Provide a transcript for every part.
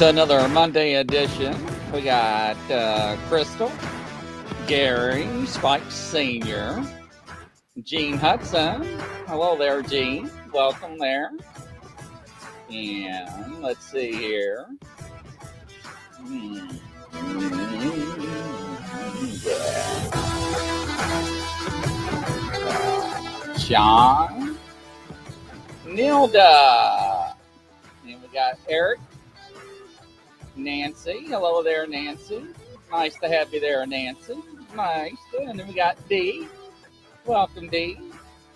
to another Monday edition. We got uh, Crystal, Gary, Spike Sr., Gene Hudson. Hello there, Gene. Welcome there. And let's see here. Hmm. Yeah. John, Nilda. And we got Eric, Nancy. Hello there, Nancy. Nice to have you there, Nancy. Nice. And then we got Dee. Welcome, Dee.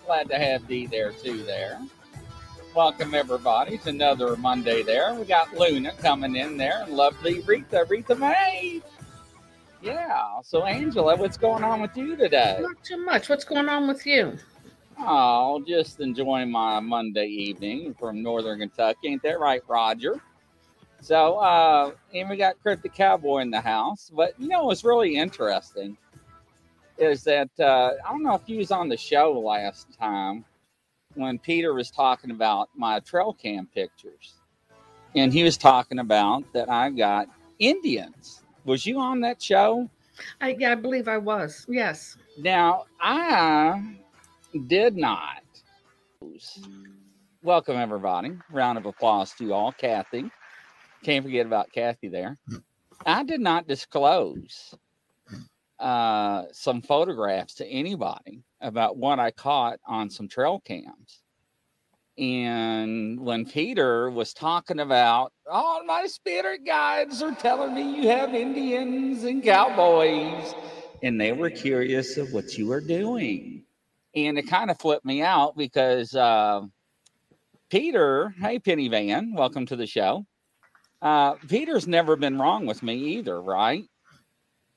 Glad to have Dee there too. There. Welcome everybody It's another Monday. There we got Luna coming in there and lovely Rita, Rita May. Yeah. So Angela, what's going on with you today? Not too much. What's going on with you? Oh, just enjoying my Monday evening from Northern Kentucky. Ain't that right, Roger? So, uh, and we got Cryptic Cowboy in the house. But you know what's really interesting is that uh, I don't know if you was on the show last time when Peter was talking about my trail cam pictures, and he was talking about that I got Indians. Was you on that show? I, I believe I was. Yes. Now I did not. Welcome everybody. Round of applause to you all. Kathy. Can't forget about Kathy there. I did not disclose uh, some photographs to anybody about what I caught on some trail cams. And when Peter was talking about, all my spirit guides are telling me you have Indians and cowboys, and they were curious of what you were doing. And it kind of flipped me out because uh, Peter, hey, Penny Van, welcome to the show. Uh, Peter's never been wrong with me either, right?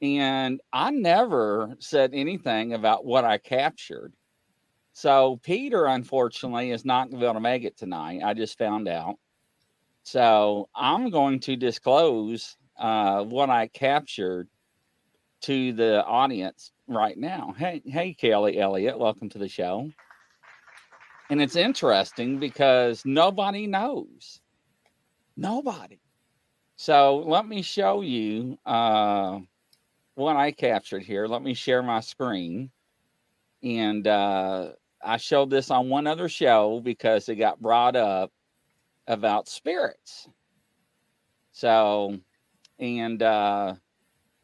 And I never said anything about what I captured. So Peter, unfortunately, is not going to be able to make it tonight. I just found out. So I'm going to disclose uh, what I captured to the audience right now. Hey, hey, Kelly Elliott, welcome to the show. And it's interesting because nobody knows. Nobody. So let me show you uh, what I captured here. Let me share my screen. And uh, I showed this on one other show because it got brought up about spirits. So, and uh,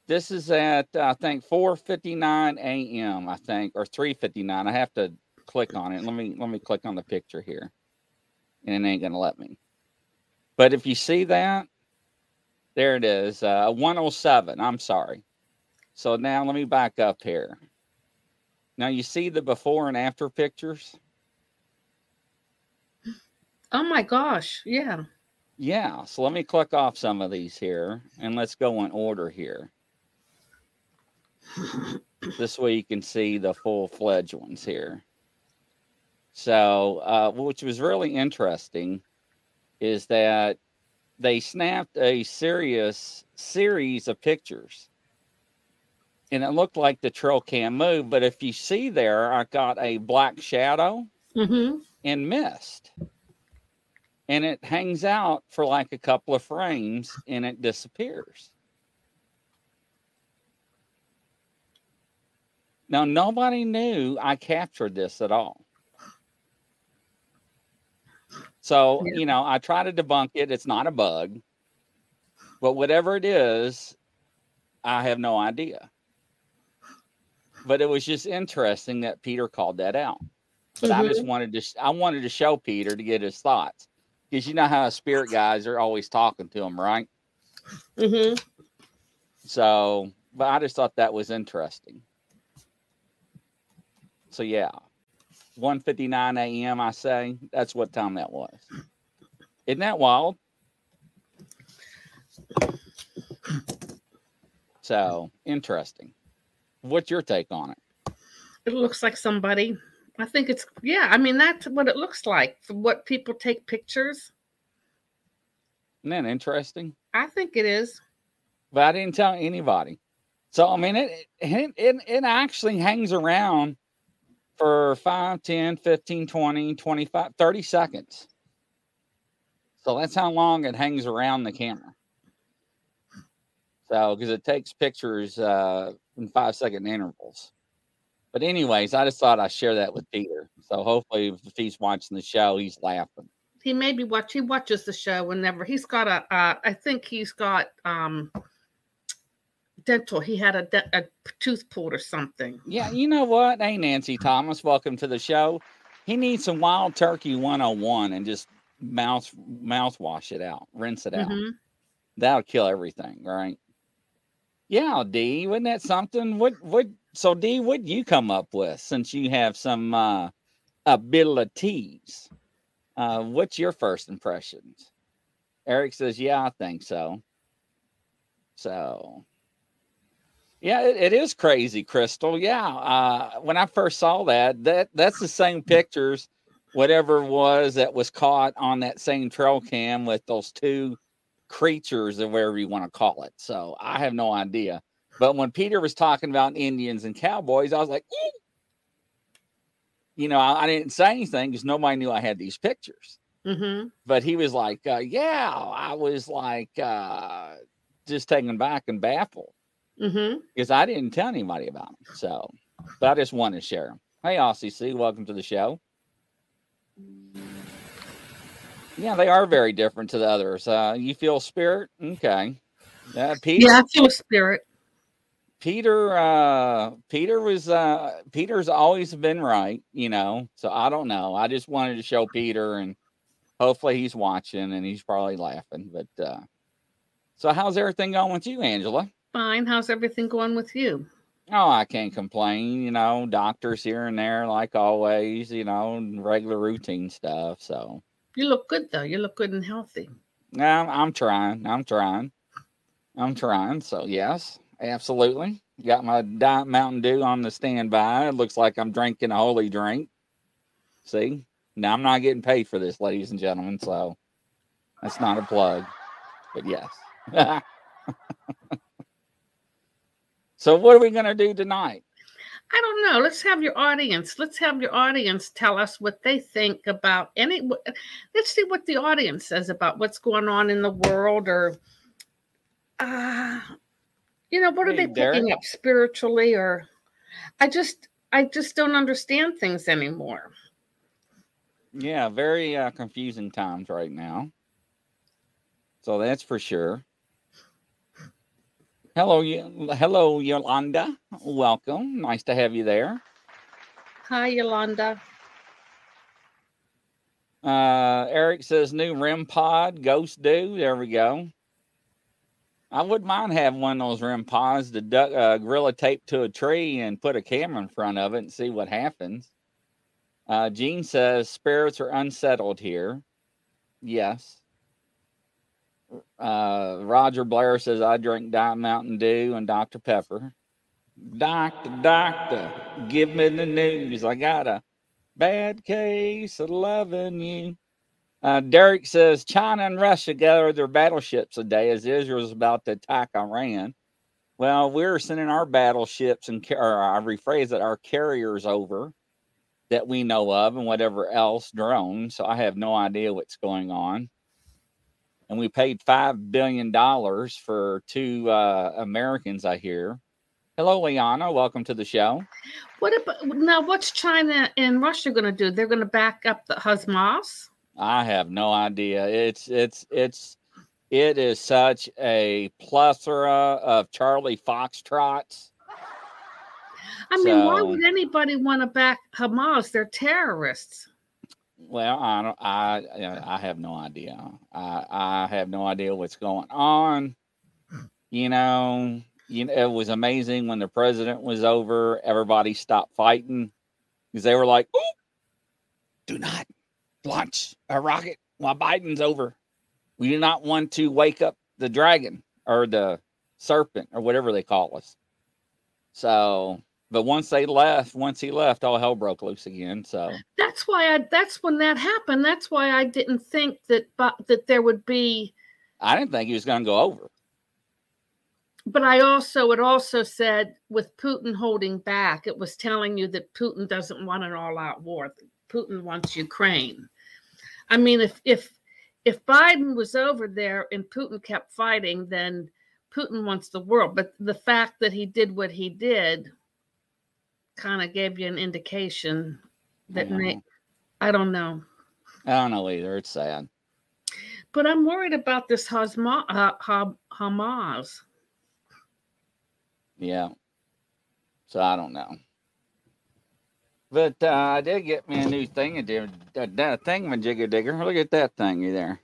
this is at I think 4:59 a.m. I think or 3:59. I have to click on it. Let me let me click on the picture here, and it ain't gonna let me. But if you see that, there it is, uh, 107. I'm sorry. So now let me back up here. Now you see the before and after pictures. Oh my gosh. Yeah. Yeah. So let me click off some of these here, and let's go in order here this way you can see the full fledged ones here. So, uh, which was really interesting is that they snapped a serious series of pictures and it looked like the trail cam moved. But if you see there, I got a black shadow Mm-hmm. and mist. And it hangs out for like a couple of frames and it disappears. Now, nobody knew I captured this at all. So, Yeah. you know, I try to debunk it. It's not a bug. But whatever it is, I have no idea. But it was just interesting that Peter called that out. But I just wanted to, sh- I wanted to show Peter to get his thoughts. Because you know how spirit guys are always talking to him, right? Mm-hmm. So, but I just thought that was interesting. So yeah, 1:59 a.m. I say that's what time that was. Isn't that wild? So interesting. What's your take on it? It looks like somebody. I think it's yeah. I mean, that's what it looks like for what people take pictures. Isn't that interesting? I think it is. But I didn't tell anybody. So I mean, it it it, it actually hangs around for 5, 10, 15, 20, 25, 30 seconds. So that's how long it hangs around the camera. So because it takes pictures uh, in five second intervals. But anyways, I just thought I'd share that with Peter. So hopefully, if he's watching the show, he's laughing. He maybe watch. He watches the show whenever he's got a. Uh, I think he's got um dental. He had a, de- a tooth pulled or something. Yeah, you know what? Hey, Nancy Thomas, welcome to the show. He needs some wild turkey 101 and just mouth mouthwash it out, rinse it out. Mhm. That'll kill everything, right? Yeah, D, wasn't that something? What what so D, what you come up with since you have some uh abilities? Uh what's your first impressions? Eric says, Yeah, I think so. So yeah, it, it is crazy, Crystal. Yeah. Uh when I first saw that, that that's the same pictures, whatever it was that was caught on that same trail cam with those two creatures or whatever you want to call it. So I have no idea. But when Peter was talking about Indians and cowboys, I was like, "Ooh." you know, I, I didn't say anything because nobody knew I had these pictures. Mhm. But he was like, uh, yeah, I was like uh, just taken back and baffled Mhm. because I didn't tell anybody about them. So, but I just wanted to share them. Hey, RCC, welcome to the show. Yeah, they are very different to the others. Uh, you feel spirit? Okay. Uh, Peter, Yeah, I feel spirit. Peter, uh, Peter was, uh, Peter's always been right, you know. So I don't know. I just wanted to show Peter, and hopefully he's watching, and he's probably laughing. But uh, so how's everything going with you, Angela? Fine. How's everything going with you? Oh, I can't complain. You know, doctors here and there, like always. You know, regular routine stuff. So You look good though. You look good and healthy. yeah, I'm, I'm trying. I'm trying. I'm trying. So yes, absolutely. Got my Diet Mountain Dew on the standby. It looks like I'm drinking a holy drink. See, now I'm not getting paid for this, ladies and gentlemen. So that's not a plug, but yes. so what are we gonna do tonight? I don't know. Let's have your audience. Let's have your audience tell us what they think about any. Let's see what the audience says about what's going on in the world, or, uh, you know, what are Hey, they Derek. picking up spiritually, or I just, I just don't understand things anymore. Yeah, very uh, confusing times right now. So that's for sure. Hello, hello, Yolanda. Welcome. Nice to have you there. Hi, Yolanda. Uh, Eric says new REM pod, Ghost Do. There we go. I wouldn't mind having one of those REM pods to duck, uh, gorilla tape to a tree and put a camera in front of it and see what happens. Uh, Gene says spirits are unsettled here. Yes. Uh, Roger Blair says I drink Diet Mountain Dew and Dr. Pepper. Doctor, doctor, give me the news. I got a bad case of loving you. Uh, Derek says China and Russia gathered their battleships today as Israel is about to attack Iran. Well, we're sending our battleships and, or I rephrase it, our carriers over that we know of and whatever else drones. So I have no idea what's going on. And we paid $5 billion for two uh, Americans, I hear. Hello, Liana. Welcome to the show. What about now? What's China and Russia going to do? They're going to back up the Hamas. I have no idea. It's it's it's it is such a plethora of Charlie Foxtrots. I mean, why would anybody want to back Hamas? They're terrorists. Well, I don't. I I have no idea. I I have no idea what's going on. You know, you know, it was amazing when the president was over. Everybody stopped fighting because they were like, "Ooh, do not launch a rocket while Biden's over. We do not want to wake up the dragon or the serpent or whatever they call us." So, but once they left, once he left, all hell broke loose again. So. That's why I. That's when that happened. That's why I didn't think that, but that there would be. I didn't think he was going to go over. But I also, it also said with Putin holding back, it was telling you that Putin doesn't want an all-out war. Putin wants Ukraine. I mean, if if if Biden was over there and Putin kept fighting, then Putin wants the world. But the fact that he did what he did kind of gave you an indication that I may. I don't know. I don't know either. It's sad. But I'm worried about this Hasma, uh, Ha- Hamas. Yeah. So I don't know. But uh, I did get me a new thing. That thing, my jigger digger. Look at that thingy there.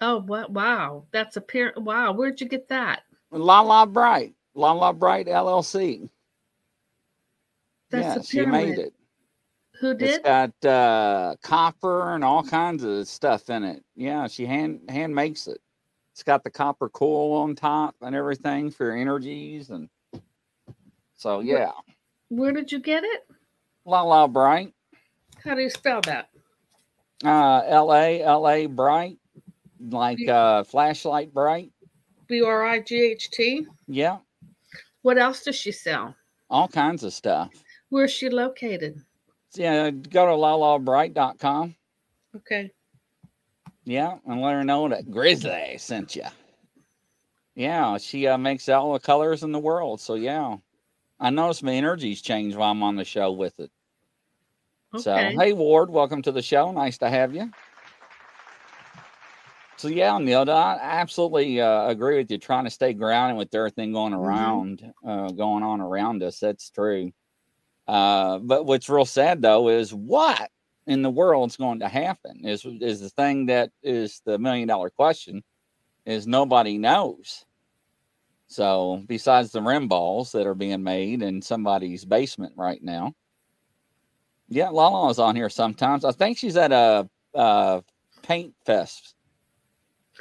Oh, what? Wow, that's a pair. Wow, where'd you get that? La La Bright. La La Bright LLC. That's yeah, she made it. Who It's did? got uh, copper and all kinds of stuff in it. Yeah, she hand hand makes it. It's got the copper coil on top and everything for your energies and so yeah. Where did you get it? La La Bright. How do you spell that? Uh L A L A Bright. Like uh flashlight bright. B R I G H T. Yeah. What else does she sell? All kinds of stuff. Where's she located? Yeah, go to lalabright.com. Okay. Yeah, and let her know that Grizzly sent you. Yeah, she uh, makes all the colors in the world. So yeah, I notice my energy's changed while I'm on the show with it. Okay. So hey Ward, welcome to the show. Nice to have you. So yeah, Neil, I absolutely uh, agree with you. Trying to stay grounded with everything going Mhm. around, uh, going on around us. That's true. Uh, but what's real sad though is what in the world's going to happen is is the thing that is the million dollar question is nobody knows. So besides the REM balls that are being made in somebody's basement right now. Yeah, Lala's on here sometimes. I think she's at a, uh paint fest,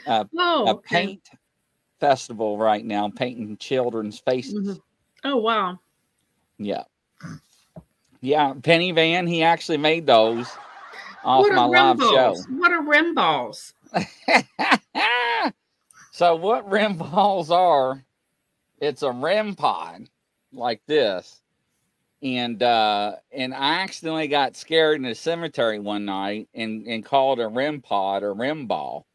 Oh, a paint festival right now, painting children's faces. Mhm. Oh, wow. Yeah. Yeah, Penny Van, he actually made those off what my live show. What are REM balls? so what REM balls are, it's a REM pod like this. And uh and I accidentally got scared in the cemetery one night and, and called a REM pod or REM ball.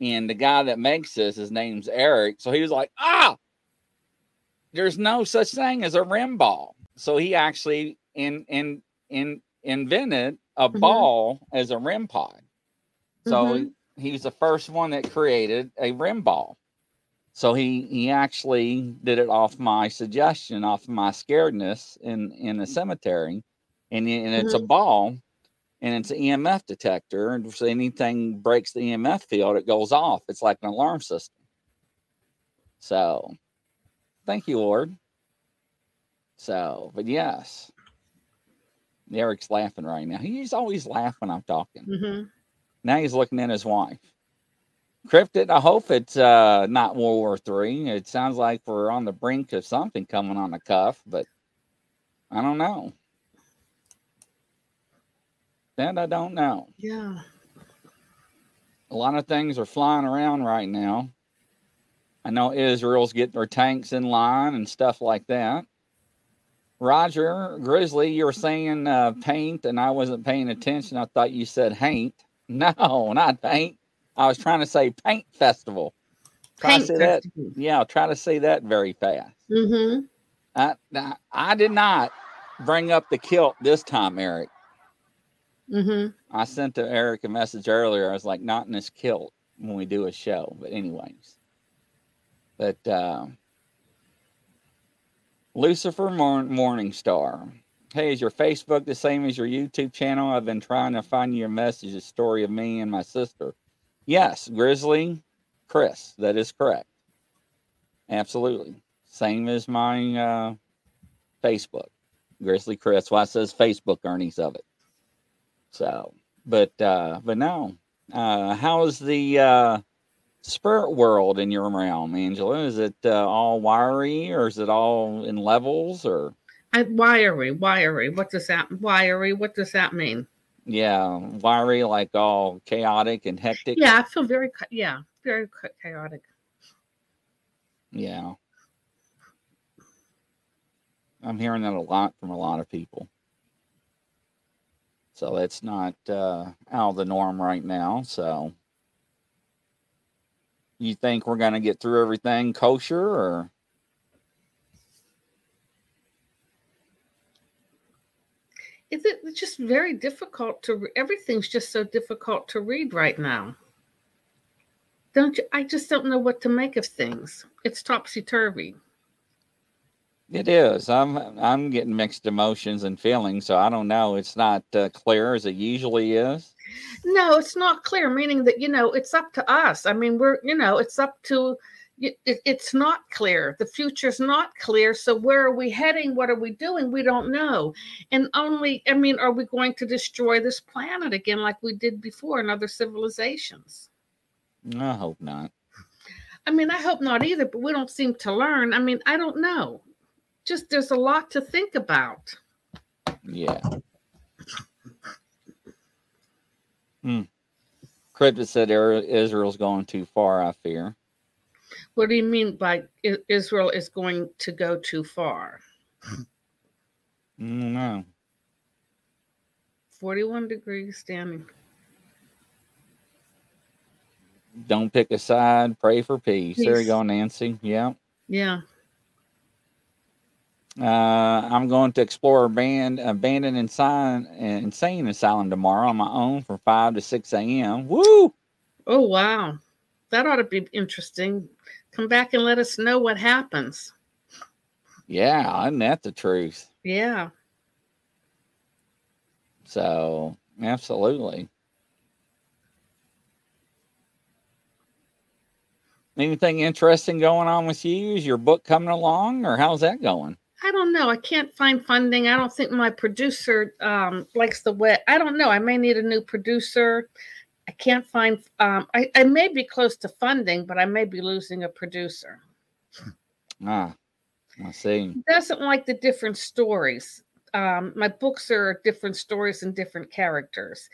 And the guy that makes this, his name's Eric. So he was like, ah, there's no such thing as a REM ball. So he actually in in in invented a Mhm. ball as a REM pod. So Mhm. he, he was the first one that created a REM ball. So he he actually did it off my suggestion, off my scaredness in in the cemetery, and, and it's a ball, and it's an EMF detector, and if anything breaks the EMF field, it goes off. It's like an alarm system. So, thank you, Lord. So, but yes, Eric's laughing right now. He's always laughing when I'm talking. Mhm. Now he's looking at his wife. Cryptid, I hope it's uh, not World War Three. It sounds like we're on the brink of something coming on the cuff, but I don't know. That I don't know. Yeah. A lot of things are flying around right now. I know Israel's getting their tanks in line and stuff like that. Roger Grizzly, you were saying uh, paint, and I wasn't paying attention. I thought you said haint. No, not paint. I was trying to say paint festival. Try to say that. Yeah, try to say that very fast. Mm-hmm. I, I, I did not bring up the kilt this time, Eric. Mm-hmm. I sent to Eric a message earlier. I was like, not in this kilt when we do a show. But anyways, but uh, Lucifer Morn- Morning Star. Hey, is your Facebook the same as your YouTube channel? I've been trying to find your message, a story of me and my sister. Yes, Grizzly Chris. That is correct. Absolutely. Same as my uh, Facebook. Grizzly Chris. Why it says Facebook earnings of it. So, but uh, but no. Uh, how's the uh, spirit world in your realm, Angela? Is it uh, all wiry, or is it all in levels, or I, wiry, wiry. What does that wiry? What does that mean? yeah, wiry like all chaotic and hectic? Yeah, I feel very yeah, very chaotic. Yeah. I'm hearing that a lot from a lot of people. So it's not uh, out of the norm right now. So, you think we're going to get through everything kosher or Is it it's just very difficult to everything's just so difficult to read right now. Don't you? I just don't know what to make of things. It's topsy turvy. It is i'm i'm getting mixed emotions and feelings so i don't know it's not uh, clear as it usually is No, it's not clear, meaning that, you know, it's up to us. I mean, we're, you know, it's up to, it, it- it's not clear. The future's not clear. So where are we heading? What are we doing? We don't know. And only, I mean, are we going to destroy this planet again like we did before in other civilizations? i hope not I mean, I hope not either, but we don't seem to learn. I mean, I don't know. Just there's a lot to think about. yeah hmm. cryptid said Ir- israel's going too far i fear What do you mean by Israel is going to go too far? no 41 degrees standing. don't pick a side pray for peace, there you go nancy yeah Yeah. Uh, I'm going to explore a band, abandoned insane, insane asylum tomorrow on my own from 5 to 6 a.m. Woo! Oh, wow. That ought to be interesting. Come back and let us know what happens. Yeah, isn't that the truth? Yeah. So, absolutely. Anything interesting going on with you? Is your book coming along, or how's that going? I don't know. I can't find funding. I don't think my producer um, likes the way. I don't know. I may need a new producer. I can't find. Um, I, I may be close to funding, but I may be losing a producer. Ah, I see. He doesn't like the different stories. Um, my books are different stories and different characters,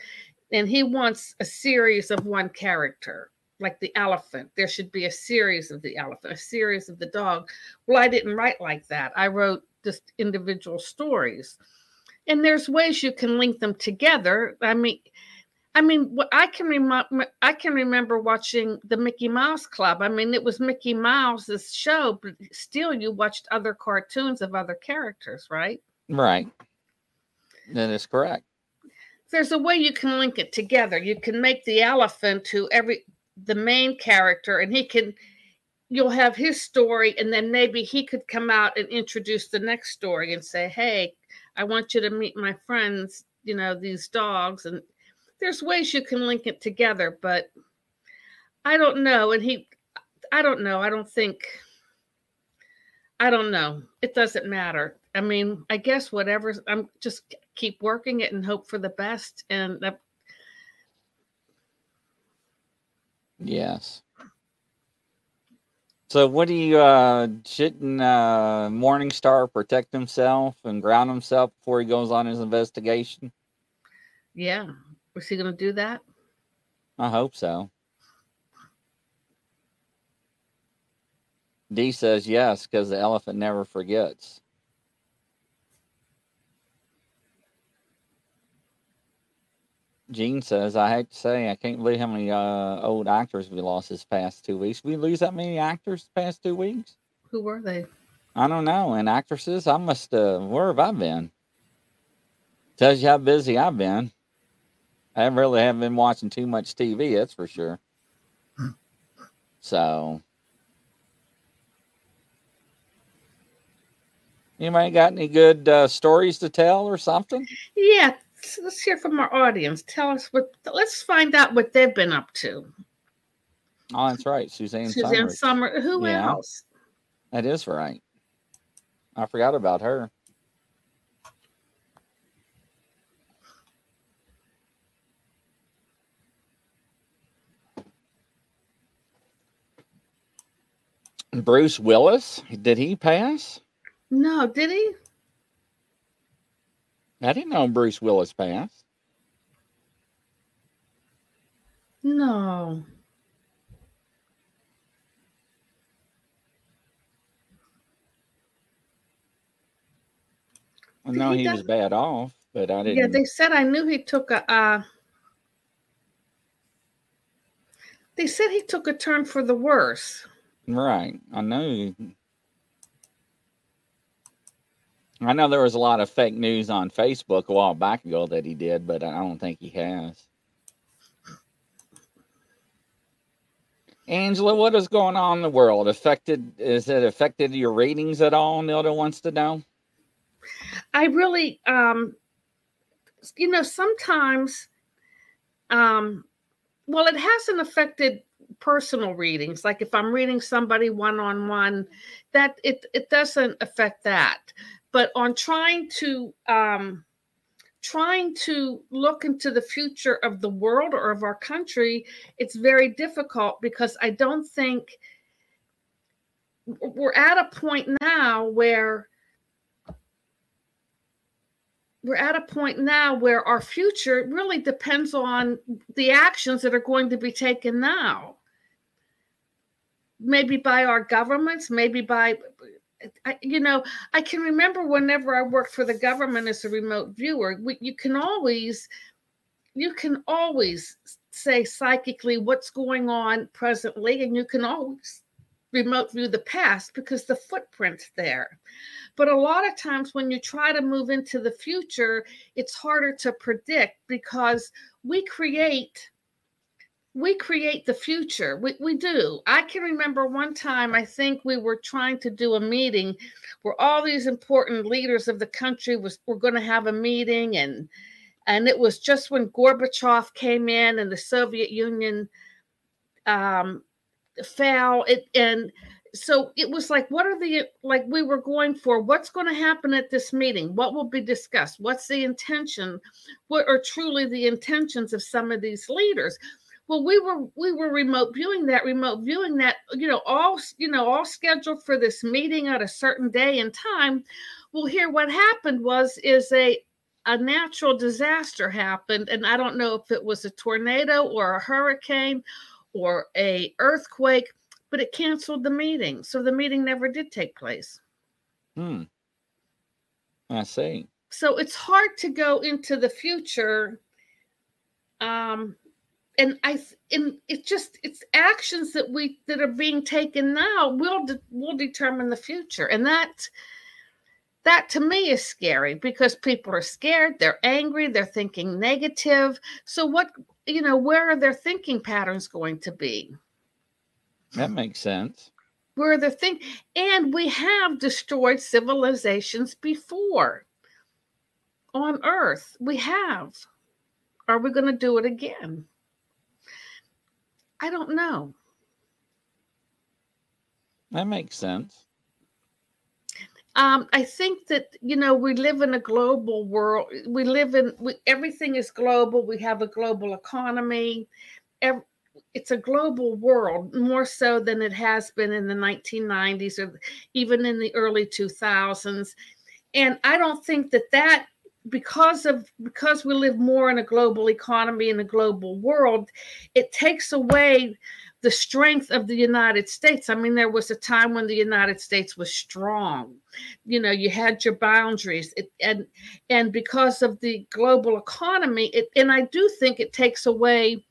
and he wants a series of one character, like the elephant. There should be a series of the elephant, a series of the dog. Well, I didn't write like that. I wrote just individual stories, and there's ways you can link them together. I mean. I mean, I can remember, I can remember watching the Mickey Mouse Club. I mean, it was Mickey Mouse's show, but still, you watched other cartoons of other characters, right? Right. That is correct. There's a way you can link it together. You can make the elephant who every the main character, and he can. You'll have his story, and then maybe he could come out and introduce the next story and say, "Hey, I want you to meet my friends. You know these dogs." And there's ways you can link it together, but I don't know. And he, I don't know. I don't think. I don't know. It doesn't matter. I mean, I guess whatever. I'm just keep working it and hope for the best. And that, Yes. So, what do you uh shouldn't uh Morningstar protect himself and ground himself before he goes on his investigation? yeah, was he going to do that? I hope so. D says yes because the elephant never forgets. Gene says, I hate to say, I can't believe how many uh, old actors we lost this past two weeks. We lose that many actors the past two weeks? Who were they? I don't know. And actresses, I must, uh, where have I been? Tells you how busy I've been. I really haven't been watching too much TV, that's for sure. So, anybody got any good uh, stories to tell or something? Yeah, let's- let's hear from our audience. Tell us what. Let's find out what they've been up to. Oh, that's right. Suzanne, Suzanne Somers. Summer. Who Yeah. else? That is right. I forgot about her. Bruce Willis, did he pass? No, did he? I didn't know Bruce Willis passed. No. I Did know he he was bad off, but I didn't. Yeah, they said I knew he took a. Uh, they said he took a turn for the worse. Right. I know. I know there was a lot of fake news on Facebook a while back ago that he did, but I don't think he has. Angela, what is going on in the world? Affected is it affected your ratings at all? Nilda wants to know. I really um you know, sometimes um well it hasn't affected personal readings like if i'm reading somebody one-on-one that it it doesn't affect that but on trying to um trying to look into the future of the world or of our country it's very difficult because i don't think we're at a point now where we're at a point now where our future really depends on the actions that are going to be taken now. Maybe by our governments maybe by I, you know i can remember whenever i worked for the government as a remote viewer we, you can always you can always say psychically what's going on presently and you can always remote view the past because the footprint's there. But a lot of times when you try to move into the future, it's harder to predict because we create we create the future. We, we do. I can remember one time, I think we were trying to do a meeting where all these important leaders of the country was were going to have a meeting and and it was just when Gorbachev came in and the Soviet Union um, fell. It and so it was like what are the like we were going for what's going to happen at this meeting what will be discussed what's the intention what are truly the intentions of some of these leaders well we were we were remote viewing that remote viewing that you know all you know all scheduled for this meeting at a certain day and time well here what happened was is a a natural disaster happened and i don't know if it was a tornado or a hurricane or a earthquake but it canceled the meeting. So the meeting never did take place. Hmm. I see. So it's hard to go into the future. Um, and I and it just it's actions that we that are being taken now will de- will determine the future, and that that to me is scary because people are scared, they're angry, they're thinking negative. So what you know, where are their thinking patterns going to be? That makes sense. We're the thing, and we have destroyed civilizations before on Earth. We have. Are we going to do it again? I don't know. That makes sense. Um, I think that you know we live in a global world. We live in we, everything is global. We have a global economy. Every, it's a global world more so than it has been in the 1990s or even in the early 2000s and i don't think that that because of because we live more in a global economy in a global world it takes away the strength of the united states i mean there was a time when the united states was strong you know you had your boundaries it, and and because of the global economy it and i do think it takes away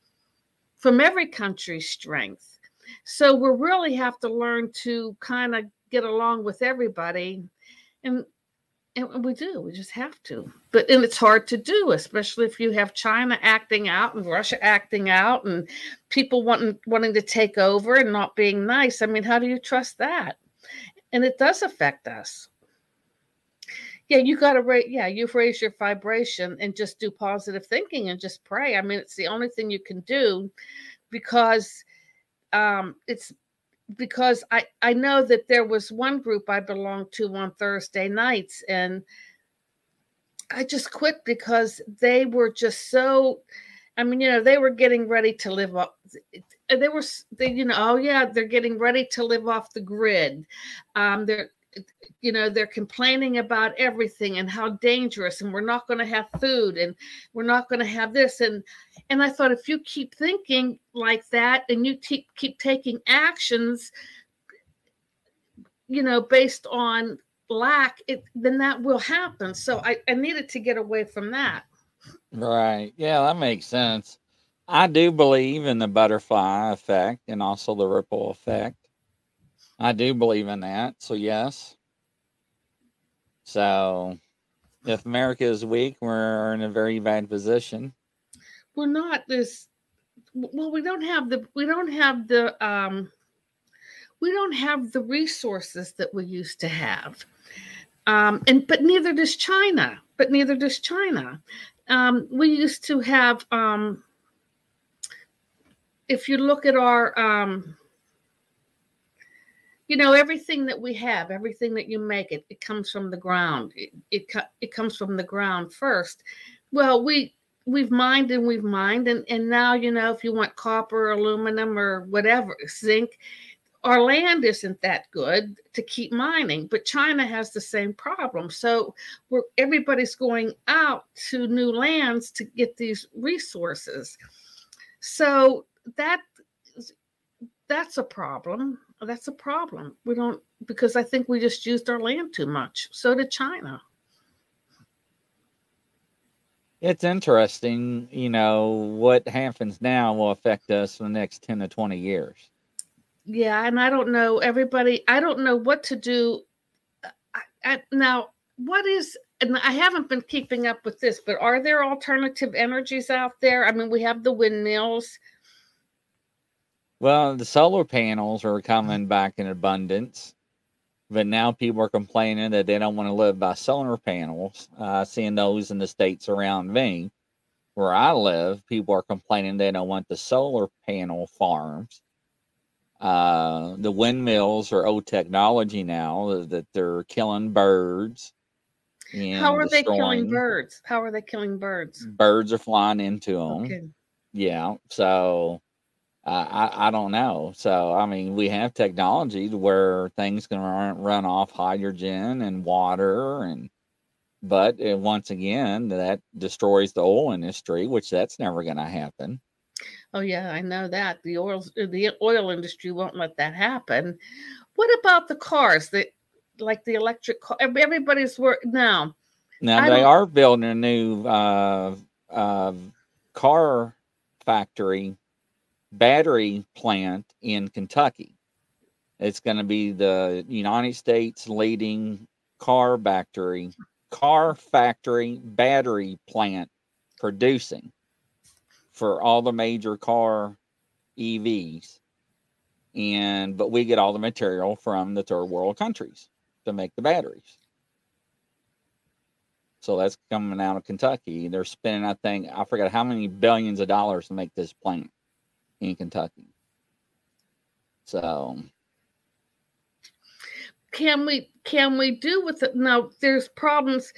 from every country's strength. So we really have to learn to kind of get along with everybody. And and we do, we just have to. But and it's hard to do, especially if you have China acting out and Russia acting out and people wanting wanting to take over and not being nice. I mean, how do you trust that? And it does affect us. Yeah, you got to raise. Yeah, you've raised your vibration and just do positive thinking and just pray. I mean, it's the only thing you can do because um, it's because I I know that there was one group I belonged to on Thursday nights and I just quit because they were just so I mean, you know, they were getting ready to live off. They were, they, you know, oh yeah, they're getting ready to live off the grid. Um, they're you know they're complaining about everything and how dangerous and we're not going to have food and we're not going to have this and and i thought if you keep thinking like that and you keep keep taking actions you know based on lack it then that will happen. So i i needed to get away from that. Right. Yeah that makes sense. I do believe in the butterfly effect and also the ripple effect. I do believe in that. So, yes. So, if America is weak, we're in a very bad position. We're not this well, we don't have the we don't have the um we don't have the resources that we used to have. Um, and but neither does China. But neither does China. Um, we used to have um, if you look at our um, you know everything that we have everything that you make it it comes from the ground. It it, it comes from the ground first. Well we we've mined and we've mined and and now you know if you want copper aluminum or whatever zinc our land isn't that good to keep mining but china has the same problem. So we're everybody's going out to new lands to get these resources. So that that's a problem Oh, that's a problem. We don't because i think we just used our land too much. So did china. It's interesting you know what happens now will affect us for the next 10 to 20 years. Yeah and i don't know everybody i don't know what to do. I, I, now what is and i haven't been keeping up with this but are there alternative energies out there? I mean we have the windmills well the solar panels are coming back in abundance but now people are complaining that they don't want to live by solar panels uh, seeing those in the states around me where i live people are complaining they don't want the solar panel farms uh, the windmills are old technology now that they're killing birds. How are they killing birds? How are they killing birds? Birds are flying into them. Okay. Yeah. So I, I don't know. So, I mean, we have technology where things can run, run off hydrogen and water and but uh, once again that destroys the oil industry which that's never going to happen Oh yeah, I know that the oil the oil industry won't let that happen. What about the cars? The like the electric car. Everybody's work now. Now I they are building a new uh, uh, car factory battery plant in Kentucky. It's going to be the United States leading car factory car factory battery plant producing for all the major car EVs. And but we get all the material from the third world countries to make the batteries. So that's coming out of Kentucky. They're spending, I think, I forgot how many billions of dollars to make this plant in Kentucky. So can we can we do with it now there's problems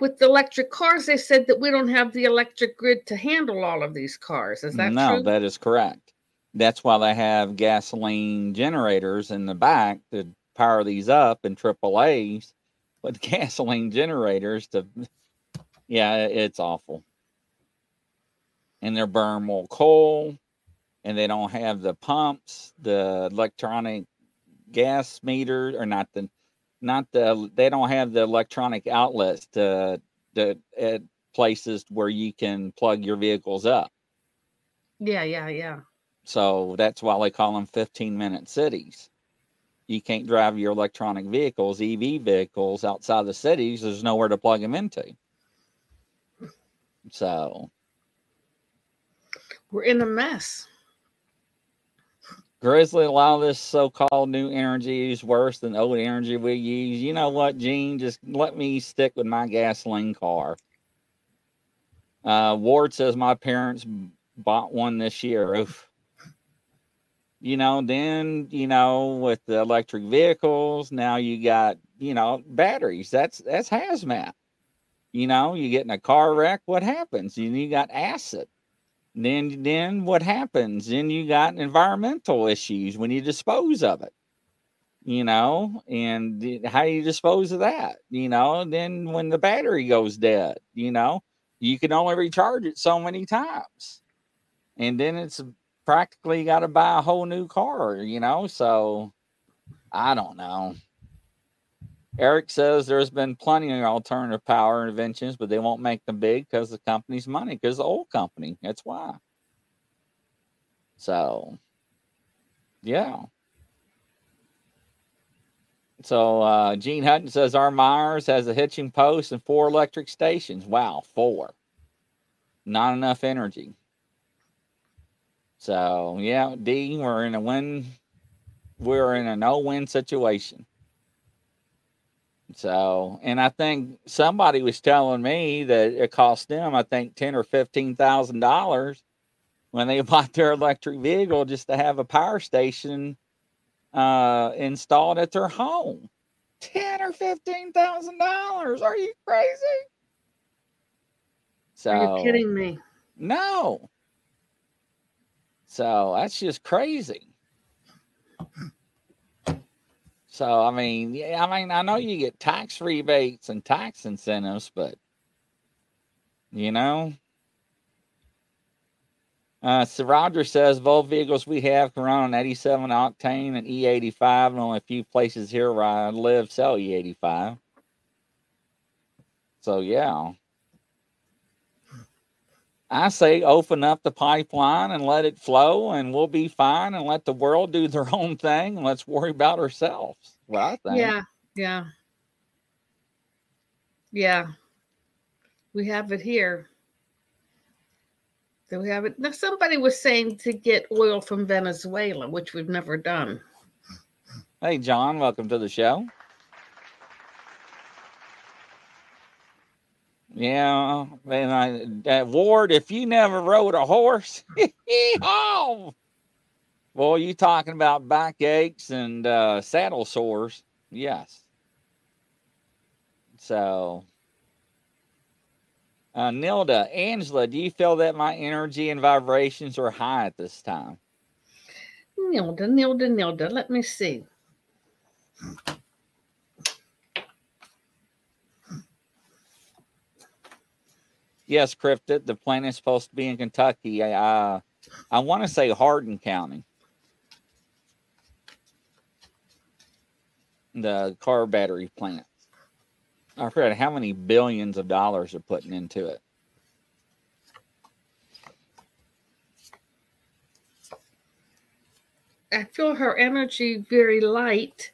with the electric cars, they said that we don't have the electric grid to handle all of these cars. Is that no, true? that is correct. That's why they have gasoline generators in the back to power these up in a's with gasoline generators to, yeah, it's awful. And they're burn more coal, and they don't have the pumps, the electronic gas meter, or not the not the they don't have the electronic outlets to the at places where you can plug your vehicles up. Yeah, yeah, yeah. So that's why they call them 15 minute cities. You can't drive your electronic vehicles, EV vehicles outside the cities. There's nowhere to plug them into. So we're in a mess. Grizzly, a lot of this so-called new energy is worse than old energy we use. You know what, Gene? Just let me stick with my gasoline car. Uh, Ward says my parents bought one this year. Oof. You know, then you know with the electric vehicles, now you got you know batteries. That's that's hazmat. You know, you get in a car wreck. What happens? You, you got acid then then what happens? Then you got environmental issues when you dispose of it you know and how you dispose of that you know? Then when the battery goes dead you know you can only recharge it so many times. And then it's practically got to buy a whole new car you know? So i don't know Eric says there's been plenty of alternative power inventions, but they won't make them big because the company's money, because the old company. That's why. So, yeah. So uh, Gene Hutton says our Myers has a hitching post and four electric stations. Wow, four. Not enough energy. So yeah, D, we're in a win. We're in a no-win situation. So, and I think somebody was telling me that it cost them, I think, ten or fifteen thousand dollars when they bought their electric vehicle just to have a power station uh, installed at their home. Ten or fifteen thousand dollars? Are you crazy? So, Are you kidding me? No. So that's just crazy. So I mean, yeah, I mean, I know you get tax rebates and tax incentives, but you know, uh, so Roger says both vehicles we have can run on 87 octane and E85, and only a few places here where I live sell E85. So yeah, I say open up the pipeline and let it flow, and we'll be fine, and let the world do their own thing, and let's worry about ourselves. Well, I think. Yeah, yeah, yeah. We have it here. Do we have it? Now, somebody was saying to get oil from Venezuela, which we've never done. Hey, John, welcome to the show. Yeah, and I, uh, Ward, if you never rode a horse, oh, you talking about backaches and uh, saddle sores? Yes. So, uh, Nilda, Angela, do you feel that my energy and vibrations are high at this time? Nilda, Nilda, Nilda. Let me see. Yes, Cryptid, the plant is supposed to be in Kentucky. I, I want to say Hardin County. The car battery plant. I forget how many billions of dollars are putting into it. I feel her energy very light.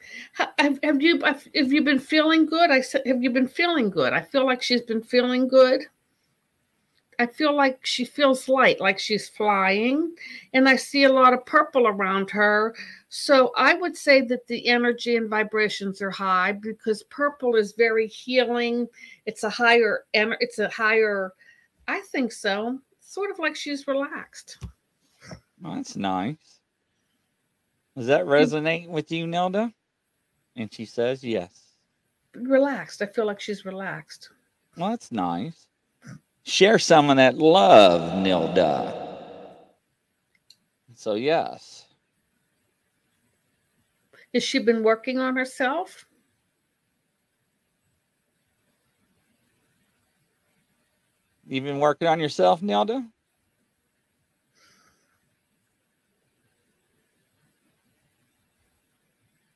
Have, have you have you been feeling good? I said, have you been feeling good? I feel like she's been feeling good. I feel like she feels light, like she's flying, and I see a lot of purple around her. So I would say that the energy and vibrations are high because purple is very healing. It's a higher, ener- it's a higher. I think so. Sort of like she's relaxed. Well, that's nice. Does that resonate with you, Nilda? And she says yes. Relaxed. I feel like she's relaxed. Well, that's nice. Share some of that love, Nilda. So, yes. Has she been working on herself? You've been working on yourself, Nilda?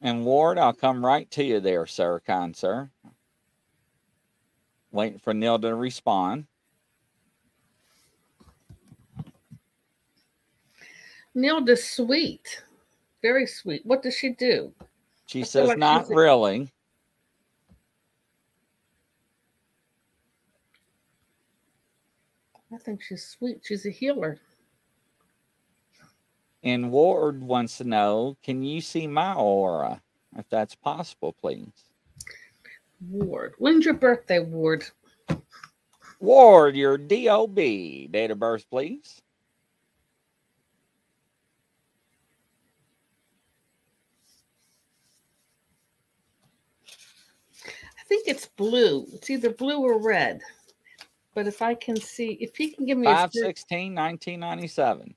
And Ward, I'll come right to you there, sir, kind sir. Waiting for Nilda to respond. Nilda's sweet. Very sweet. What does she do? She I says, like not really. I think she's sweet. She's a healer. And Ward wants to know, can you see my aura? If that's possible, please. Ward. When's your birthday, Ward? Ward, your DOB date of birth, please. Think it's blue. It's either blue or red. But if I can see, if he can give me a 16 1997.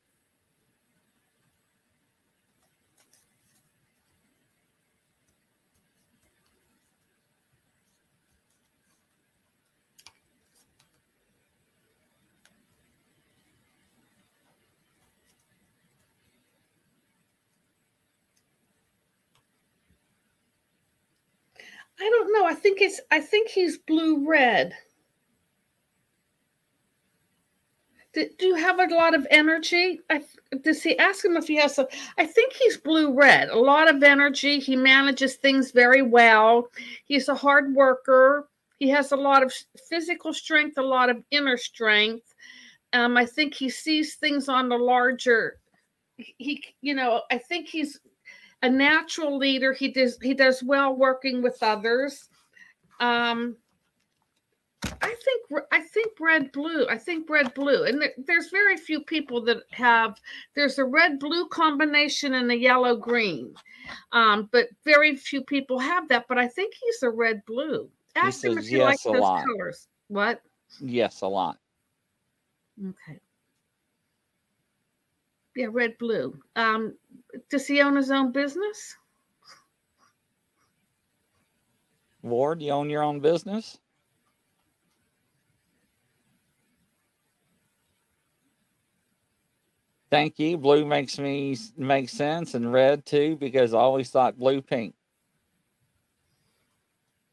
I don't know. I think it's I think he's blue red. Do, you have a lot of energy? I, does he ask him if he has some? I think he's blue red. A lot of energy. He manages things very well. He's a hard worker. He has a lot of physical strength, a lot of inner strength. Um, I think he sees things on the larger. He, you know, I think he's a natural leader. He does he does well working with others. Um, I think I think red blue. I think red blue, and there's very few people that have. There's a red blue combination and a yellow green, um, but very few people have that. But I think he's a red blue. Ask him if he yes likes those lot. colors. What? Yes, a lot. Okay. Yeah, red blue. Um, does he own his own business? Ward, you own your own business? Thank you. Blue makes me make sense, and red too, because I always thought blue pink.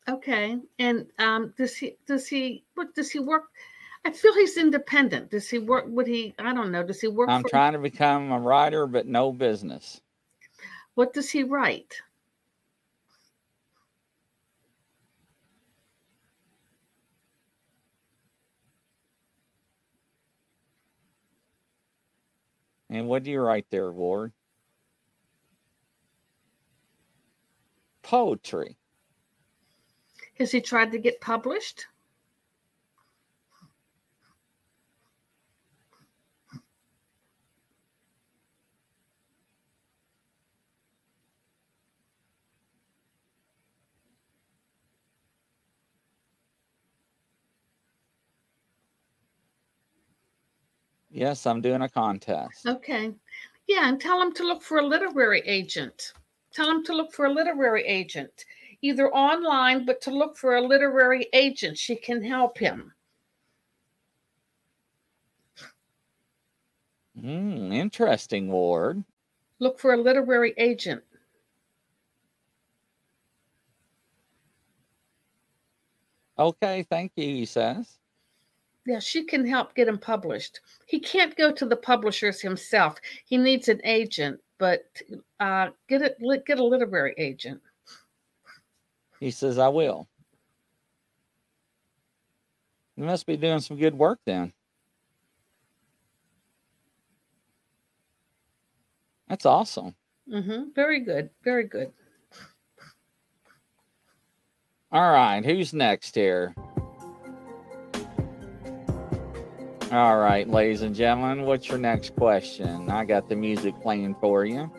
Okay, and um, does he does he what does he work? I feel he's independent. Does he work? Would he? I don't know. Does he work? I'm trying to become a writer, but no business. What does he write? And what do you write there, Ward? Poetry. Has he tried to get published? Yes, I'm doing a contest. Okay. Yeah, and tell him to look for a literary agent. Tell him to look for a literary agent, either online, but to look for a literary agent. She can help him. Hmm, interesting, Ward. Look for a literary agent. Okay, thank you, he says. Yeah, she can help get him published. He can't go to the publishers himself. He needs an agent, but uh, get it get a literary agent. He says, "I will." You must be doing some good work then. That's awesome. Mm-hmm. Very good. Very good. All right. Who's next here? All right, ladies and gentlemen, what's your next question? I got the music playing for you.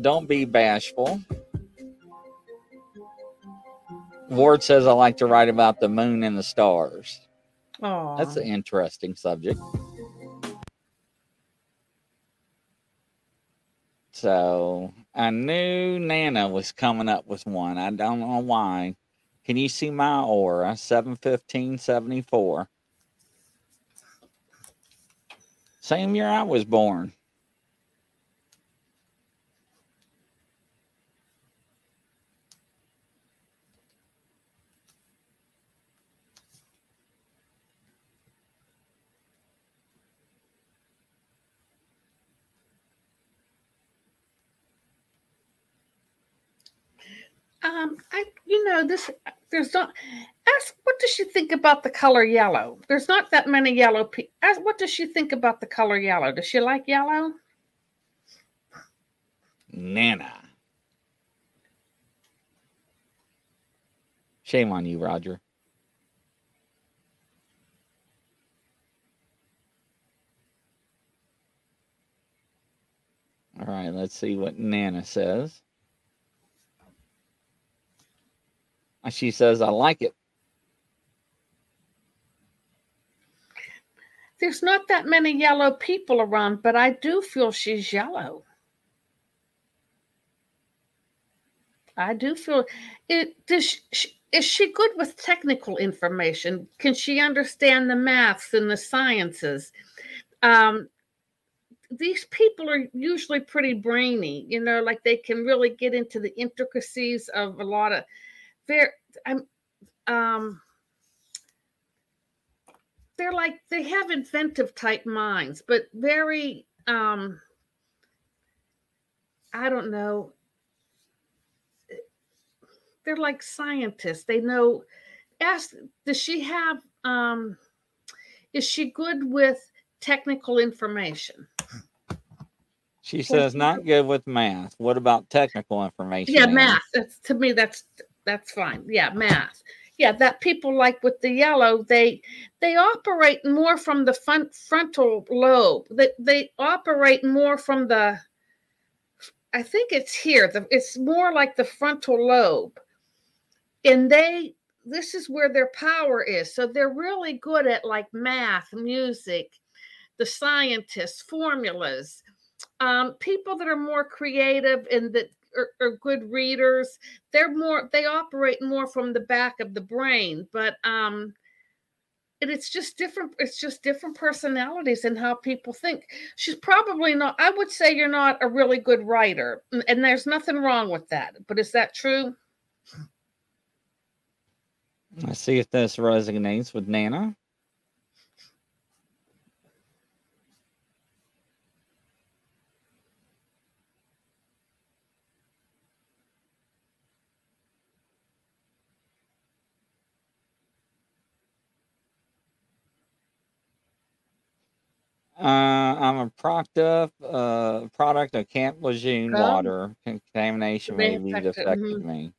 Don't be bashful. Ward says I like to write about the moon and the stars. Oh, that's an interesting subject. So I knew Nana was coming up with one. I don't know why. Can you see my aura? 71574. Same year I was born. Um, I, you know, this, there's not, ask, what does she think about the color yellow? There's not that many yellow people. Ask, what does she think about the color yellow? Does she like yellow? Nana. Shame on you, Roger. All right, let's see what Nana says. She says, I like it. There's not that many yellow people around, but I do feel she's yellow. I do feel it. Does she, is she good with technical information? Can she understand the maths and the sciences? Um, these people are usually pretty brainy, you know, like they can really get into the intricacies of a lot of very I'm um they're like they have inventive type minds, but very um I don't know. They're like scientists. They know ask does she have um is she good with technical information? She says not good with math. What about technical information? Yeah, math. That's to me that's that's fine. Yeah, math. Yeah, that people like with the yellow, they they operate more from the front frontal lobe. They they operate more from the I think it's here. The, it's more like the frontal lobe. And they this is where their power is. So they're really good at like math, music, the scientists, formulas, um, people that are more creative and that are, are, good readers. They're more they operate more from the back of the brain, but um, and it's just different. It's just different personalities and how people think. She's probably not. I would say you're not a really good writer, and, there's nothing wrong with that. But is that true? Let's see if this resonates with Nana. Uh, I'm a product of uh, product of Camp Lejeune Oh. water contamination May may lead affect it, affected mhm. me.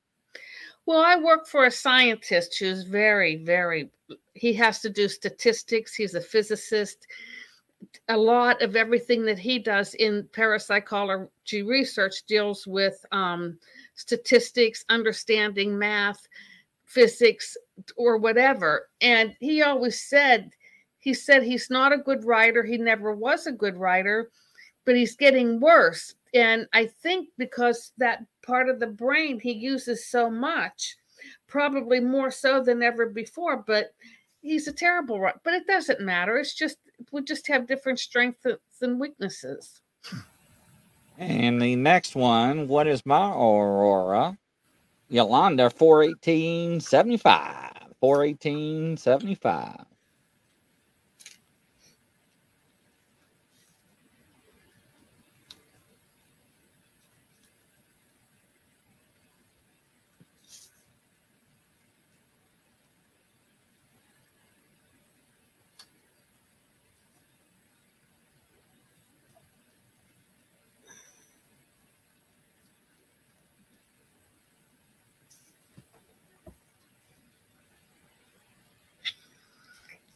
Well, I work for a scientist who's very, very, he has to do statistics. He's a physicist. A lot of everything that he does in parapsychology research deals with um, statistics, understanding math, physics, or whatever. And he always said, he said he's not a good writer. He never was a good writer, but he's getting worse. And I think because that part of the brain he uses so much, probably more so than ever before, but he's a terrible writer. But it doesn't matter. It's just, we just have different strengths and weaknesses. And the next one, what is my aurora? Yolanda, 41875. 41875.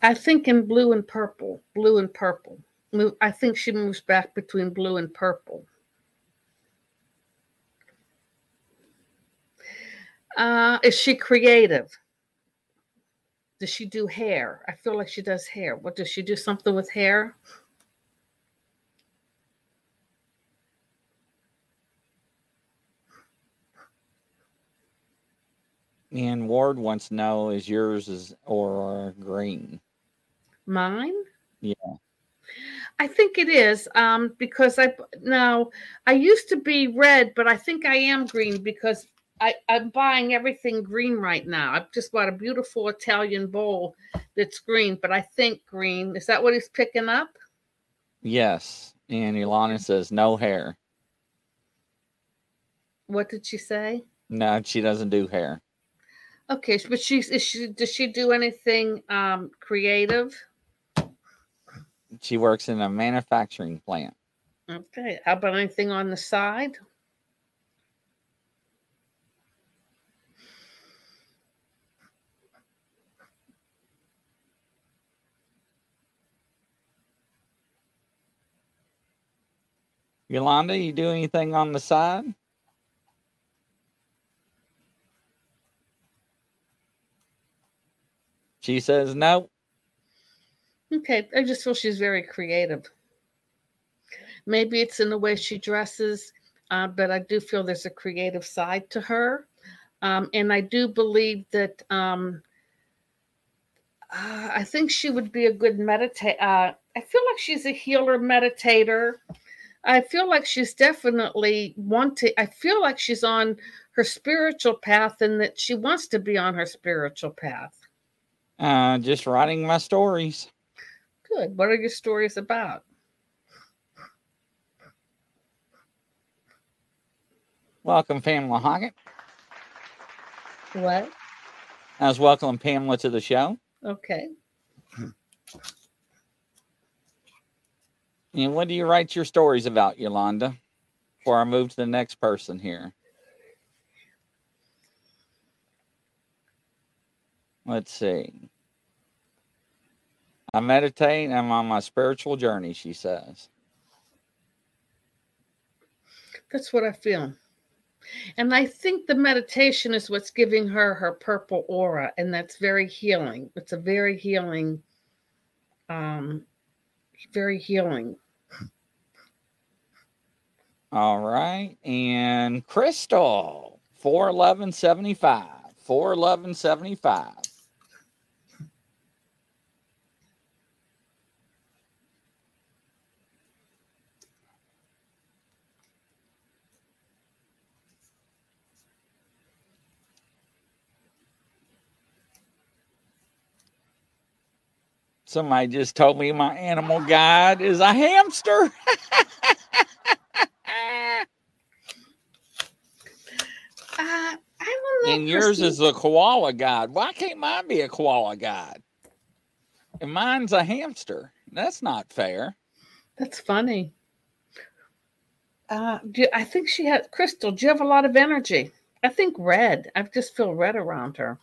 I think in blue and purple, blue and purple. I think she moves back between blue and purple. Uh, is she creative? Does she do hair? I feel like she does hair. What does she do? Something with hair? And Ward wants to know is yours is or green? Mine? Yeah. I think it is um, because I now I used to be red, but I think I am green because I, I'm buying everything green right now. I've just bought a beautiful Italian bowl that's green, but I think green. Is that what he's picking up? Yes. And Yolanda says no hair. What did she say? No, she doesn't do hair. Okay, but she's is she does she do anything um, creative? She works in a manufacturing plant. Okay, how about anything on the side? Yolanda, you do anything on the side? She says no. Okay, I just feel she's very creative. Maybe it's in the way she dresses, uh, but I do feel there's a creative side to her. Um, and I do believe that um, uh, I think she would be a good meditator. Uh, I feel like she's a healer meditator. I feel like she's definitely wanting, I feel like she's on her spiritual path and that she wants to be on her spiritual path. Uh, just writing my stories. Good. What are your stories about? Welcome, Pamela Hoggett. What? I was welcoming Pamela to the show. Okay. And what do you write your stories about, Yolanda? Before I move to the next person here. Let's see. I meditate. I'm on my spiritual journey, she says. That's what I feel. And I think the meditation is what's giving her her purple aura, and that's very healing. It's a very healing, um, very healing. All right. And Crystal, 41175. 41175. Somebody just told me my animal guide is a hamster. Uh, and yours is a koala guide. Why can't mine be a koala guide? And mine's a hamster. That's not fair. That's funny. Uh, do, I think she had Crystal. Do you have a lot of energy? I think red. I just feel red around her.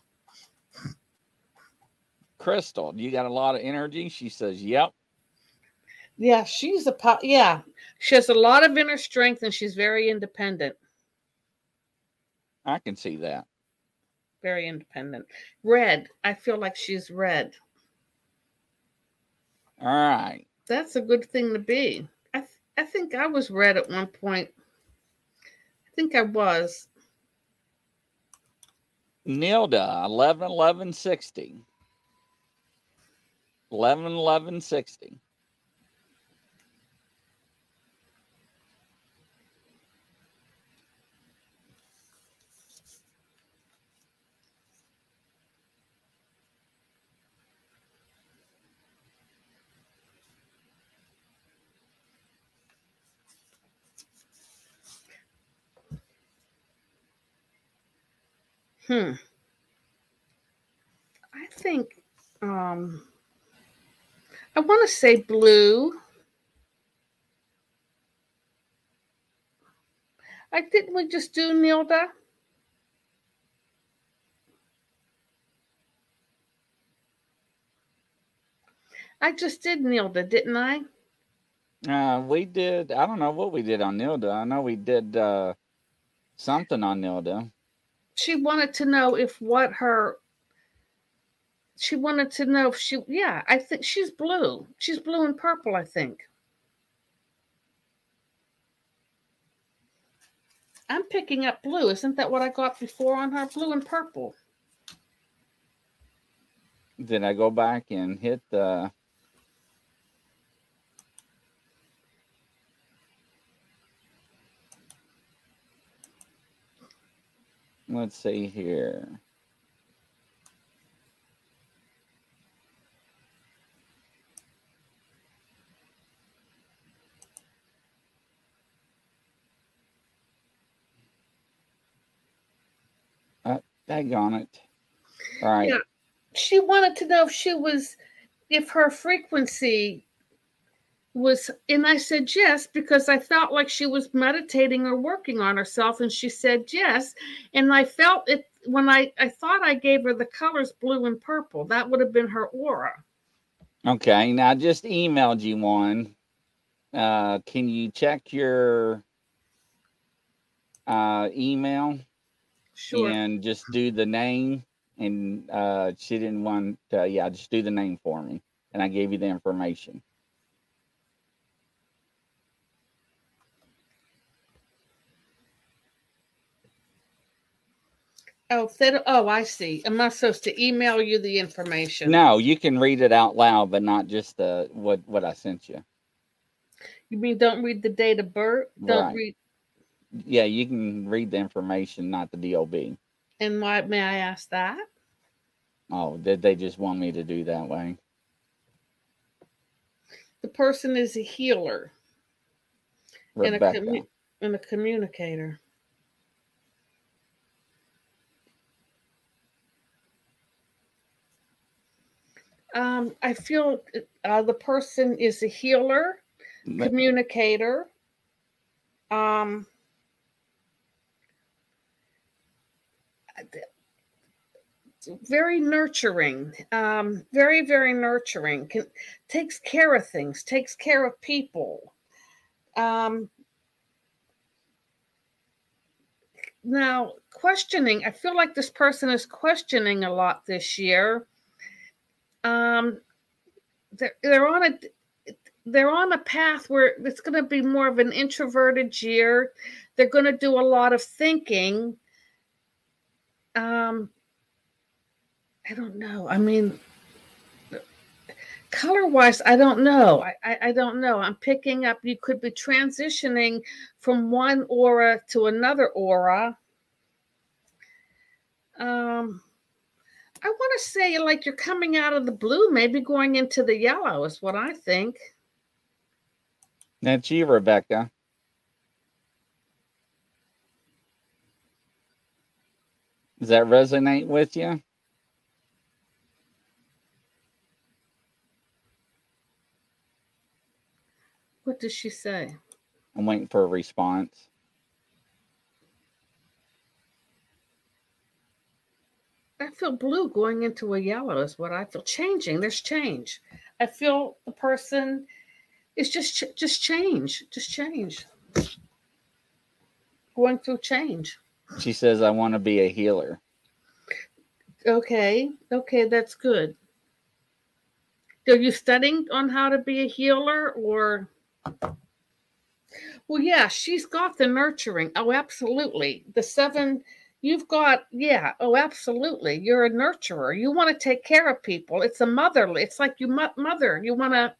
Crystal, you got a lot of energy? She says, Yep. Yeah, she's a po- yeah. She has a lot of inner strength and she's very independent. I can see that. Very independent. Red. I feel like she's red. All right. That's a good thing to be. I th- I think I was red at one point. I think I was. Nilda, 11 11 60. 11 11 60. Hmm. I think um I want to say blue. I didn't we just do Nilda? I just did Nilda, didn't I? Uh, we did, I don't know what we did on Nilda. I know we did uh, something on Nilda. She wanted to know if what her she wanted to know if she yeah, I think she's blue. She's blue and purple, I think. I'm picking up blue. Isn't that what I got before on her? Blue and purple. then I go back and hit the. Let's see here. Uh, daggone it. All right. Yeah. She wanted to know if she was if her frequency was and I said yes because I felt like she was meditating or working on herself and she said yes and I felt it when I I thought I gave her the colors blue and purple that would have been her aura Okay, now I just emailed you one. Uh, can you check your uh, email sure and just do the name? And uh, she didn't want, to, yeah, just do the name for me. And I gave you the information. oh that, oh I see am I supposed to email you the information No, you can read it out loud, but not just the what what I sent you. you mean don't read the date of birth don't Right. read Yeah, you can read the information, not the DOB. and why may I ask that Oh, did they just want me to do that way? The person is a healer and a, commu- and a communicator. Um, I feel uh, the person is a healer, communicator. Um, very nurturing, um, very very nurturing. Can, takes care of things, takes care of people. Um, now questioning, I feel like this person is questioning a lot this year. Um, they're, they're on a they're on a path where it's going to be more of an introverted year. They're going to do a lot of thinking. Um, I don't know. I mean, color wise, I don't know. I, I, I don't know. I'm picking up, you could be transitioning from one aura to another aura. Um, I want to say like you're coming out of the blue, maybe going into the yellow is what I think. That's you, Rebecca. Does that resonate with you? What does she say? I'm waiting for a response. I feel blue going into a yellow is what I feel. Changing, there's change. I feel the person is just ch- just change, just change. Going through change. She says, I want to be a healer. Okay, okay, that's good. Are you studying on how to be a healer or? Well, yeah, she's got the nurturing. Oh, absolutely. The seven, you've got, yeah, oh, absolutely. You're a nurturer. You want to take care of people. It's a motherly, it's like you mo- mother. You want to,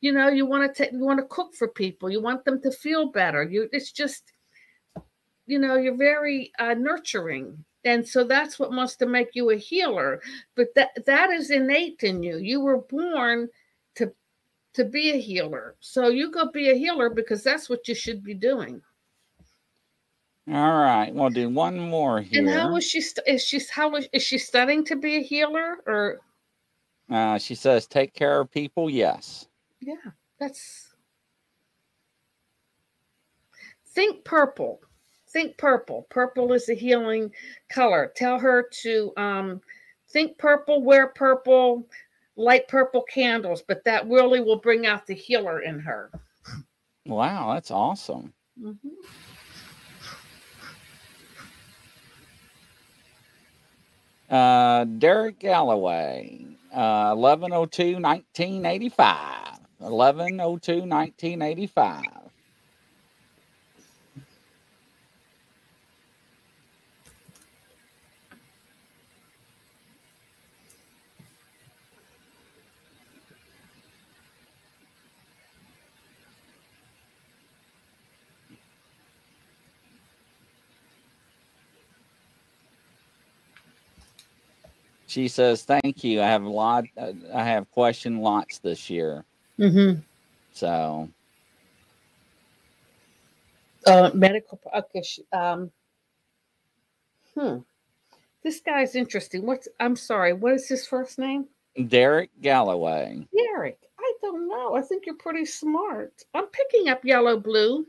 you know, you want to take, you want to cook for people. You want them to feel better. You, it's just, you know, you're very uh, nurturing. And so that's what wants to make you a healer. But that that is innate in you. You were born to to be a healer. So you go be a healer because that's what you should be doing. All right, we'll do one more here. and how was she is she how is, is she studying to be a healer or? Uh, she says, take care of people. Yes. yeah that's think purple think purple purple is a healing color tell her to um think purple wear purple light purple candles but that really will bring out the healer in her Wow, that's awesome. Mhm. Uh, Derek Galloway, uh, 1102 1985. 1102 1985. She says, "Thank you. I have a lot. Uh, I have question lots this year. Mm-hmm. So Uh, medical. Okay. Um. Hmm. This guy's interesting. What's? I'm sorry. What is his first name? Derek Galloway. Derek. I don't know. I think you're pretty smart. I'm picking up yellow blue.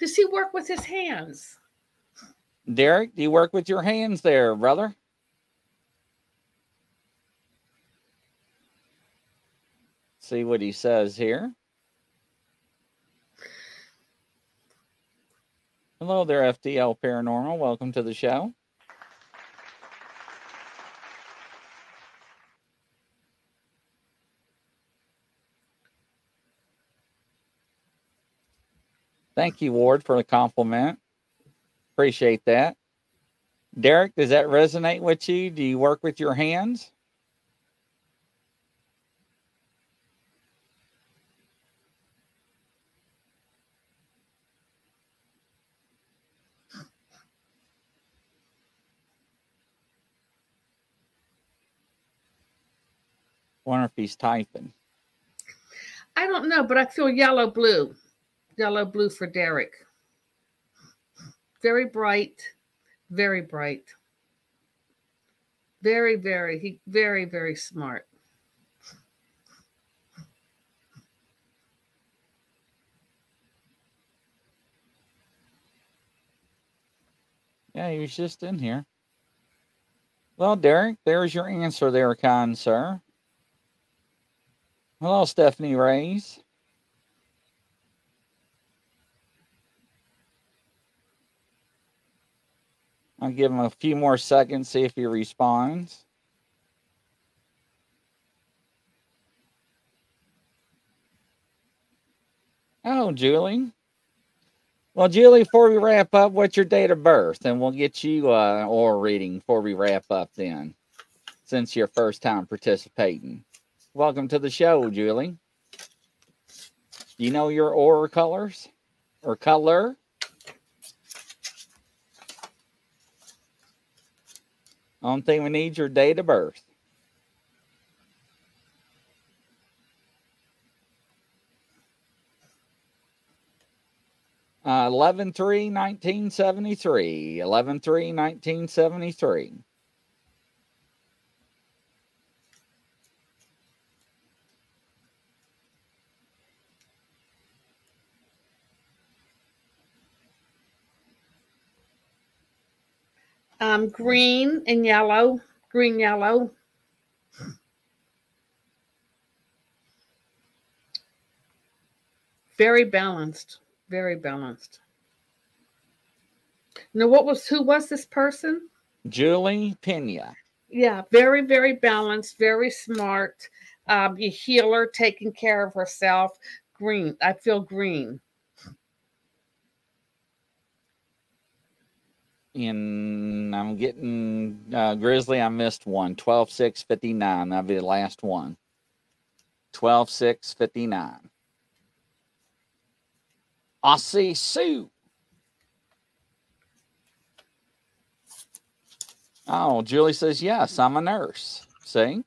Does he work with his hands? Derek, do you work with your hands there, brother? See what he says here. Hello there, FDL Paranormal. Welcome to the show. Thank you, Ward, for the compliment. Appreciate that. Derek, does that resonate with you? Do you work with your hands? Wonder if he's typing. I don't know, but I feel yellow blue. Yellow blue for Derek. Very bright, very bright. Very, very, he very, very smart. Yeah, he was just in here. Well, Derek, there's your answer there, kind sir. Hello, Stephanie Rays. I'll give him a few more seconds, see if he responds. Oh, Julie. Well, Julie, before we wrap up, what's your date of birth? And we'll get you uh or reading before we wrap up then, since you're first time participating. Welcome to the show, Julie. Do you know your aura colors or color? Only thing we need your date of birth. Uh, 11 3 1973. 11 3 1973. Um, green and yellow, green, yellow. Very balanced, very balanced. Now, what was who was this person? Julie Pena. Yeah, very, very balanced, very smart. Um, a healer, taking care of herself. Green. I feel green. And I'm getting uh, Grizzly. I missed one. 12 6 59. That'll be the last one. 12 6 59. Aussie Sue. Oh, Julie says, yes, I'm a nurse. See?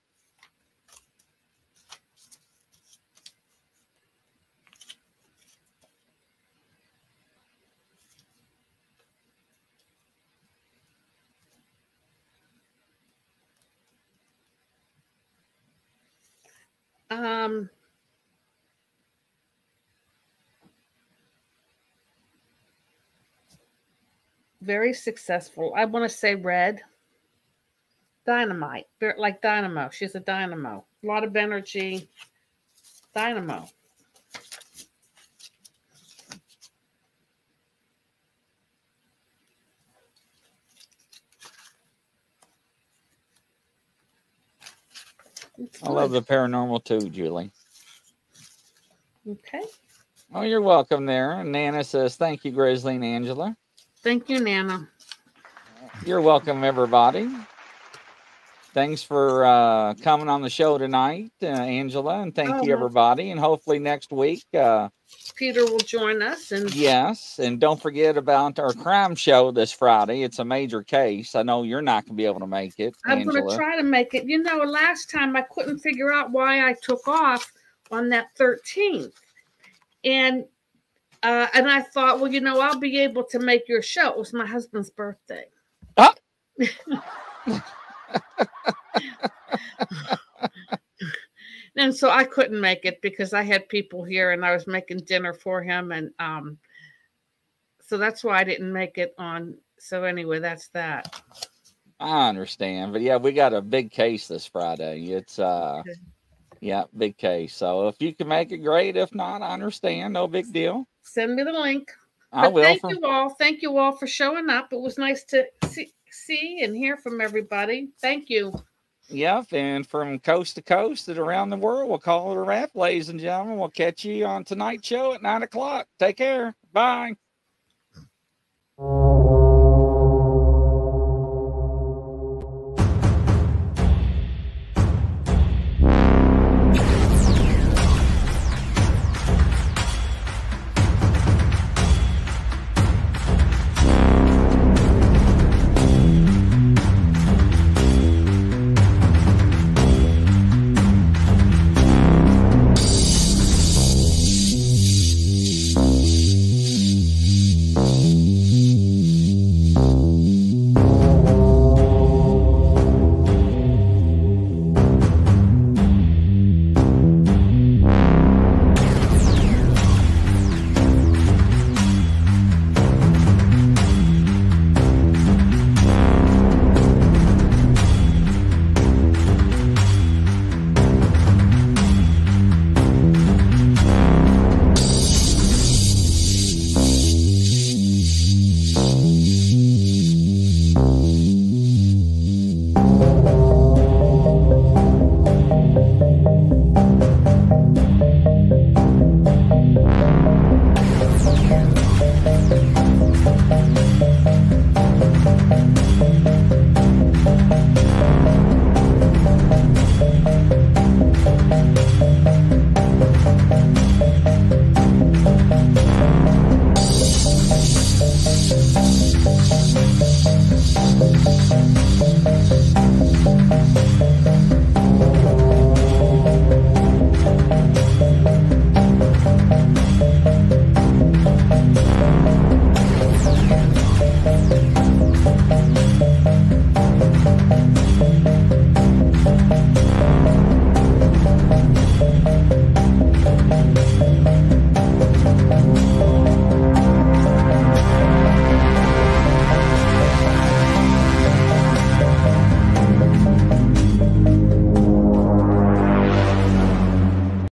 Um, very successful. I want to say red. Dynamite, like dynamo. She's a dynamo. A lot of energy. Dynamo. It's I love the paranormal too, Julie. Okay. Oh, you're welcome there. And Nana says, thank you, Grizzly and Angela. Thank you, Nana. You're welcome, everybody. Thanks for uh, coming on the show tonight, uh, Angela, and thank Oh, you, everybody. And hopefully next week, uh, Peter will join us and yes. And don't forget about our crime show this Friday. It's a major case. I know you're not going to be able to make it, I'm going to try to make it. You know, last time I couldn't figure out why I took off on that 13th. And uh, and I thought, well, you know, I'll be able to make your show. It was my husband's birthday. Ah. and so I couldn't make it because I had people here and I was making dinner for him and um so that's why I didn't make it on so anyway, that's that. I understand, but yeah, we got a big case this Friday. It's uh, Okay. yeah, big case. So if you can make it, great. If not, I understand. No big deal. Send me the link. I But will. thank From, you all. Thank you all for showing up. It was nice to see, see and hear from everybody. Thank you. Yep, and from coast to coast and around the world, we'll call it a wrap, ladies and gentlemen. We'll catch you on tonight's show at nine o'clock. Take care. Bye.